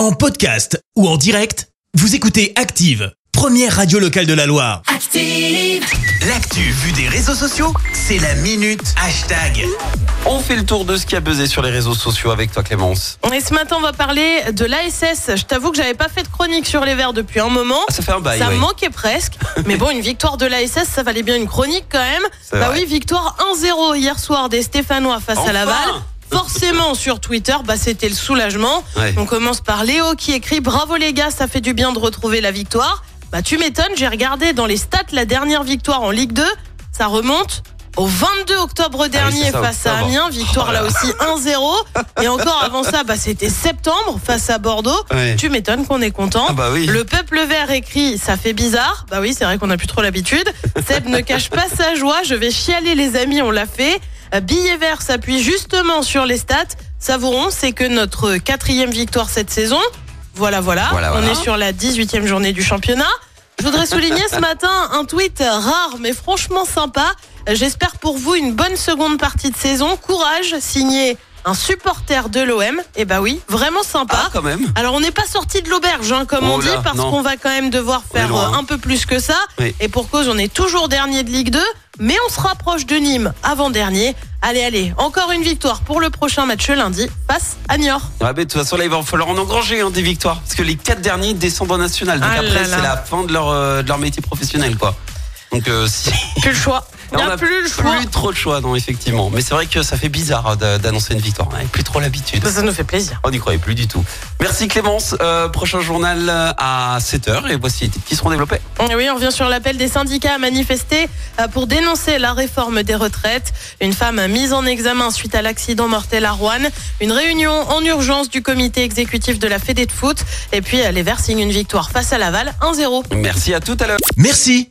En podcast ou en direct, vous écoutez Active, première radio locale de la Loire. Active. L'actu vue des réseaux sociaux, c'est la minute hashtag. On fait le tour de ce qui a buzzé sur les réseaux sociaux avec toi Clémence. Et ce matin, on va parler de l'ASS. Je t'avoue que j'avais pas fait de chronique sur les Verts depuis un moment. Ah, ça fait un bail, Ça ouais. me manquait presque. Mais bon, une victoire de l'ASS, ça valait bien une chronique quand même. C'est Bah vrai. oui, victoire 1-0 hier soir des Stéphanois face Enfin à Laval. Forcément, sur Twitter, bah, c'était le soulagement. Ouais. On commence par Léo qui écrit Bravo les gars, ça fait du bien de retrouver la victoire. Bah, tu m'étonnes, j'ai regardé dans les stats la dernière victoire en Ligue 2. Ça remonte au 22 octobre dernier Ah ça, face à. Amiens. Victoire Oh là là aussi 1-0. Et encore avant ça, bah, c'était septembre face à Bordeaux. Tu m'étonnes qu'on est content. Ah bah oui. Le peuple vert écrit Ça fait bizarre. Bah oui, c'est vrai qu'on n'a plus trop l'habitude. Seb ne cache pas sa joie. Je vais chialer, les amis, on l'a fait. Euh, Billet vert s'appuie justement sur les stats. Savouron, c'est que notre quatrième victoire cette saison. Voilà, voilà. Voilà, on voilà. est sur la 18e journée du championnat. Je voudrais souligner ce matin un tweet rare mais franchement sympa. J'espère pour vous une bonne seconde partie de saison. Courage, signé un supporter de l'OM. Et bah oui, vraiment sympa. Ah quand même. Alors on n'est pas sorti de l'auberge, hein, comme Oh on dit, là, parce non. qu'on va quand même devoir On est faire loin. euh, un peu plus que ça. Oui. Et pour cause, on est toujours dernier de Ligue 2, mais on se rapproche de Nîmes avant-dernier. Allez, allez, encore une victoire pour le prochain match lundi face à Niort. Ouais, mais de toute façon là il va falloir en engranger hein, des victoires parce que les quatre derniers descendent en national donc Ah après c'est la fin de leur euh, de leur métier professionnel quoi. Donc euh, si Plus le choix. Il n'y on a a plus le choix. plus trop de choix non effectivement mais c'est vrai que ça fait bizarre hein, d'a- d'annoncer une victoire on n'avait plus trop l'habitude. Ça, ça nous fait plaisir. On n'y croyait plus du tout. Merci Clémence. Euh, prochain journal euh, à 7h et voici les titres qui seront développés. Oui, on revient sur l'appel des syndicats à manifester euh, pour dénoncer la réforme des retraites. Une femme mise en examen suite à l'accident mortel à Rouen. Une réunion en urgence du comité exécutif de la Fédé de foot. Et puis euh, les Verts signent une victoire face à Laval, 1-0. Merci à tout à l'heure. Merci,